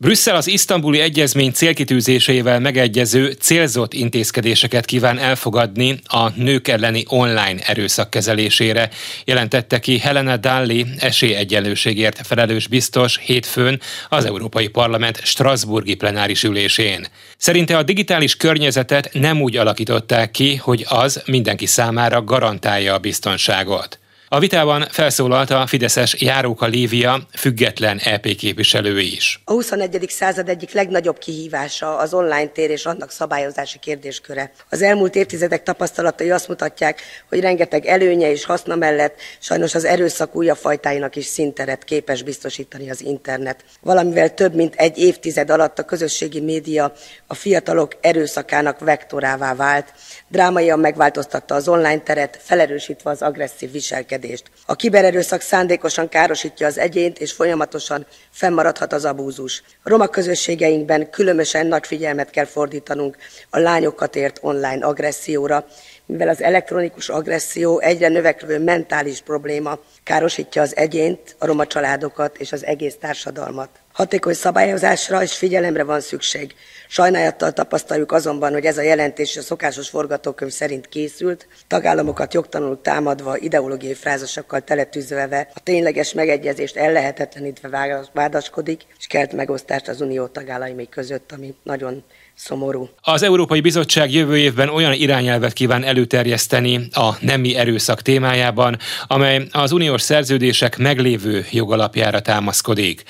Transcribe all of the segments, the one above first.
Brüsszel az isztambuli egyezmény célkitűzéseivel megegyező célzott intézkedéseket kíván elfogadni a nők elleni online erőszak kezelésére, jelentette ki Helena Dalli esélyegyenlőségért felelős biztos hétfőn az Európai Parlament Strasburgi plenáris ülésén. Szerinte a digitális környezetet nem úgy alakították ki, hogy az mindenki számára garantálja a biztonságot. A vitában felszólalt a Fideszes Járóka Lívia, független EP képviselő is. A 21. század egyik legnagyobb kihívása az online tér és annak szabályozási kérdésköre. Az elmúlt évtizedek tapasztalatai azt mutatják, hogy rengeteg előnye és haszna mellett sajnos az erőszak újabb fajtáinak is szinteret képes biztosítani az internet. Valamivel több mint egy évtized alatt a közösségi média a fiatalok erőszakának vektorává vált, drámaian megváltoztatta az online teret, felerősítve az agresszív viselkedést viselkedést. A kibererőszak szándékosan károsítja az egyént, és folyamatosan fennmaradhat az abúzus. A roma közösségeinkben különösen nagy figyelmet kell fordítanunk a lányokat ért online agresszióra, mivel az elektronikus agresszió egyre növekvő mentális probléma károsítja az egyént, a roma családokat és az egész társadalmat. Hatékony szabályozásra és figyelemre van szükség. Sajnálattal tapasztaljuk azonban, hogy ez a jelentés a szokásos forgatókönyv szerint készült, tagállamokat jogtanul támadva, ideológiai frázasokkal teletűzölve, a tényleges megegyezést ellehetetlenítve vádaskodik, és kelt megosztást az unió tagállamai között, ami nagyon szomorú. Az Európai Bizottság jövő évben olyan irányelvet kíván előterjeszteni a nemi erőszak témájában, amely az uniós szerződések meglévő jogalapjára támaszkodik.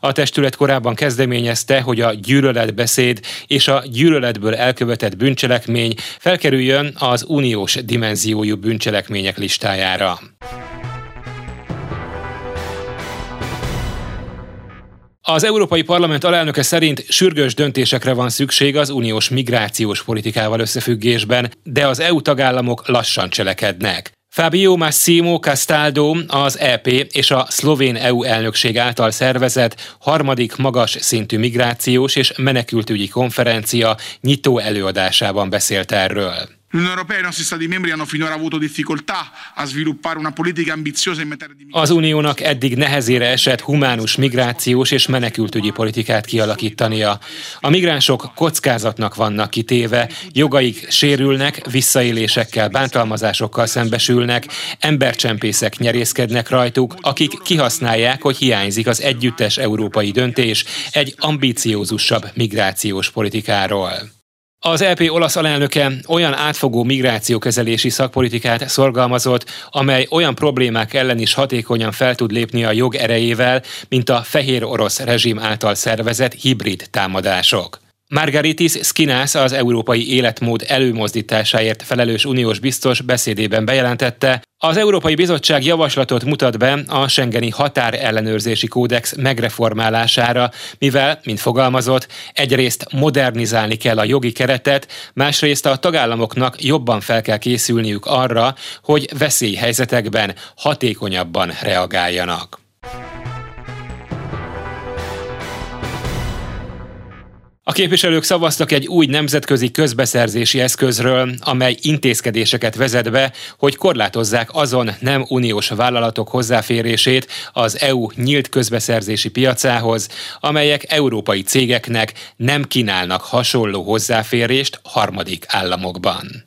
A testület korábban kezdeményezte, hogy a gyűlöletbeszéd és a gyűlöletből elkövetett bűncselekmény felkerüljön az uniós dimenziójú bűncselekmények listájára. Az Európai Parlament alelnöke szerint sürgős döntésekre van szükség az uniós migrációs politikával összefüggésben, de az EU tagállamok lassan cselekednek. Fabio Massimo Castaldo az EP és a szlovén EU elnökség által szervezett harmadik magas szintű migrációs és menekültügyi konferencia nyitó előadásában beszélt erről. L'Unione Europea e i nostri Stati membri hanno finora avuto difficoltà a sviluppare una politica ambiziosa in materia di Az uniónak eddig nehezére esett humánus migrációs és menekültügyi politikát kialakítania. A migránsok kockázatnak vannak kitéve, jogaik sérülnek, visszaélésekkel, bántalmazásokkal szembesülnek, embercsempészek nyerészkednek rajtuk, akik kihasználják, hogy hiányzik az együttes európai döntés egy ambíciózusabb migrációs politikáról. Az LP e olasz alelnöke olyan átfogó migrációkezelési szakpolitikát szorgalmazott, amely olyan problémák ellen is hatékonyan fel tud lépni a jog erejével, mint a fehér orosz rezsim által szervezett hibrid támadások. Margaritis Skinász az európai életmód előmozdításáért felelős uniós biztos beszédében bejelentette, az Európai Bizottság javaslatot mutat be a Schengeni határellenőrzési kódex megreformálására, mivel, mint fogalmazott, egyrészt modernizálni kell a jogi keretet, másrészt a tagállamoknak jobban fel kell készülniük arra, hogy veszélyhelyzetekben hatékonyabban reagáljanak. Képviselők szavaztak egy új nemzetközi közbeszerzési eszközről, amely intézkedéseket vezet be, hogy korlátozzák azon nem uniós vállalatok hozzáférését az EU nyílt közbeszerzési piacához, amelyek európai cégeknek nem kínálnak hasonló hozzáférést harmadik államokban.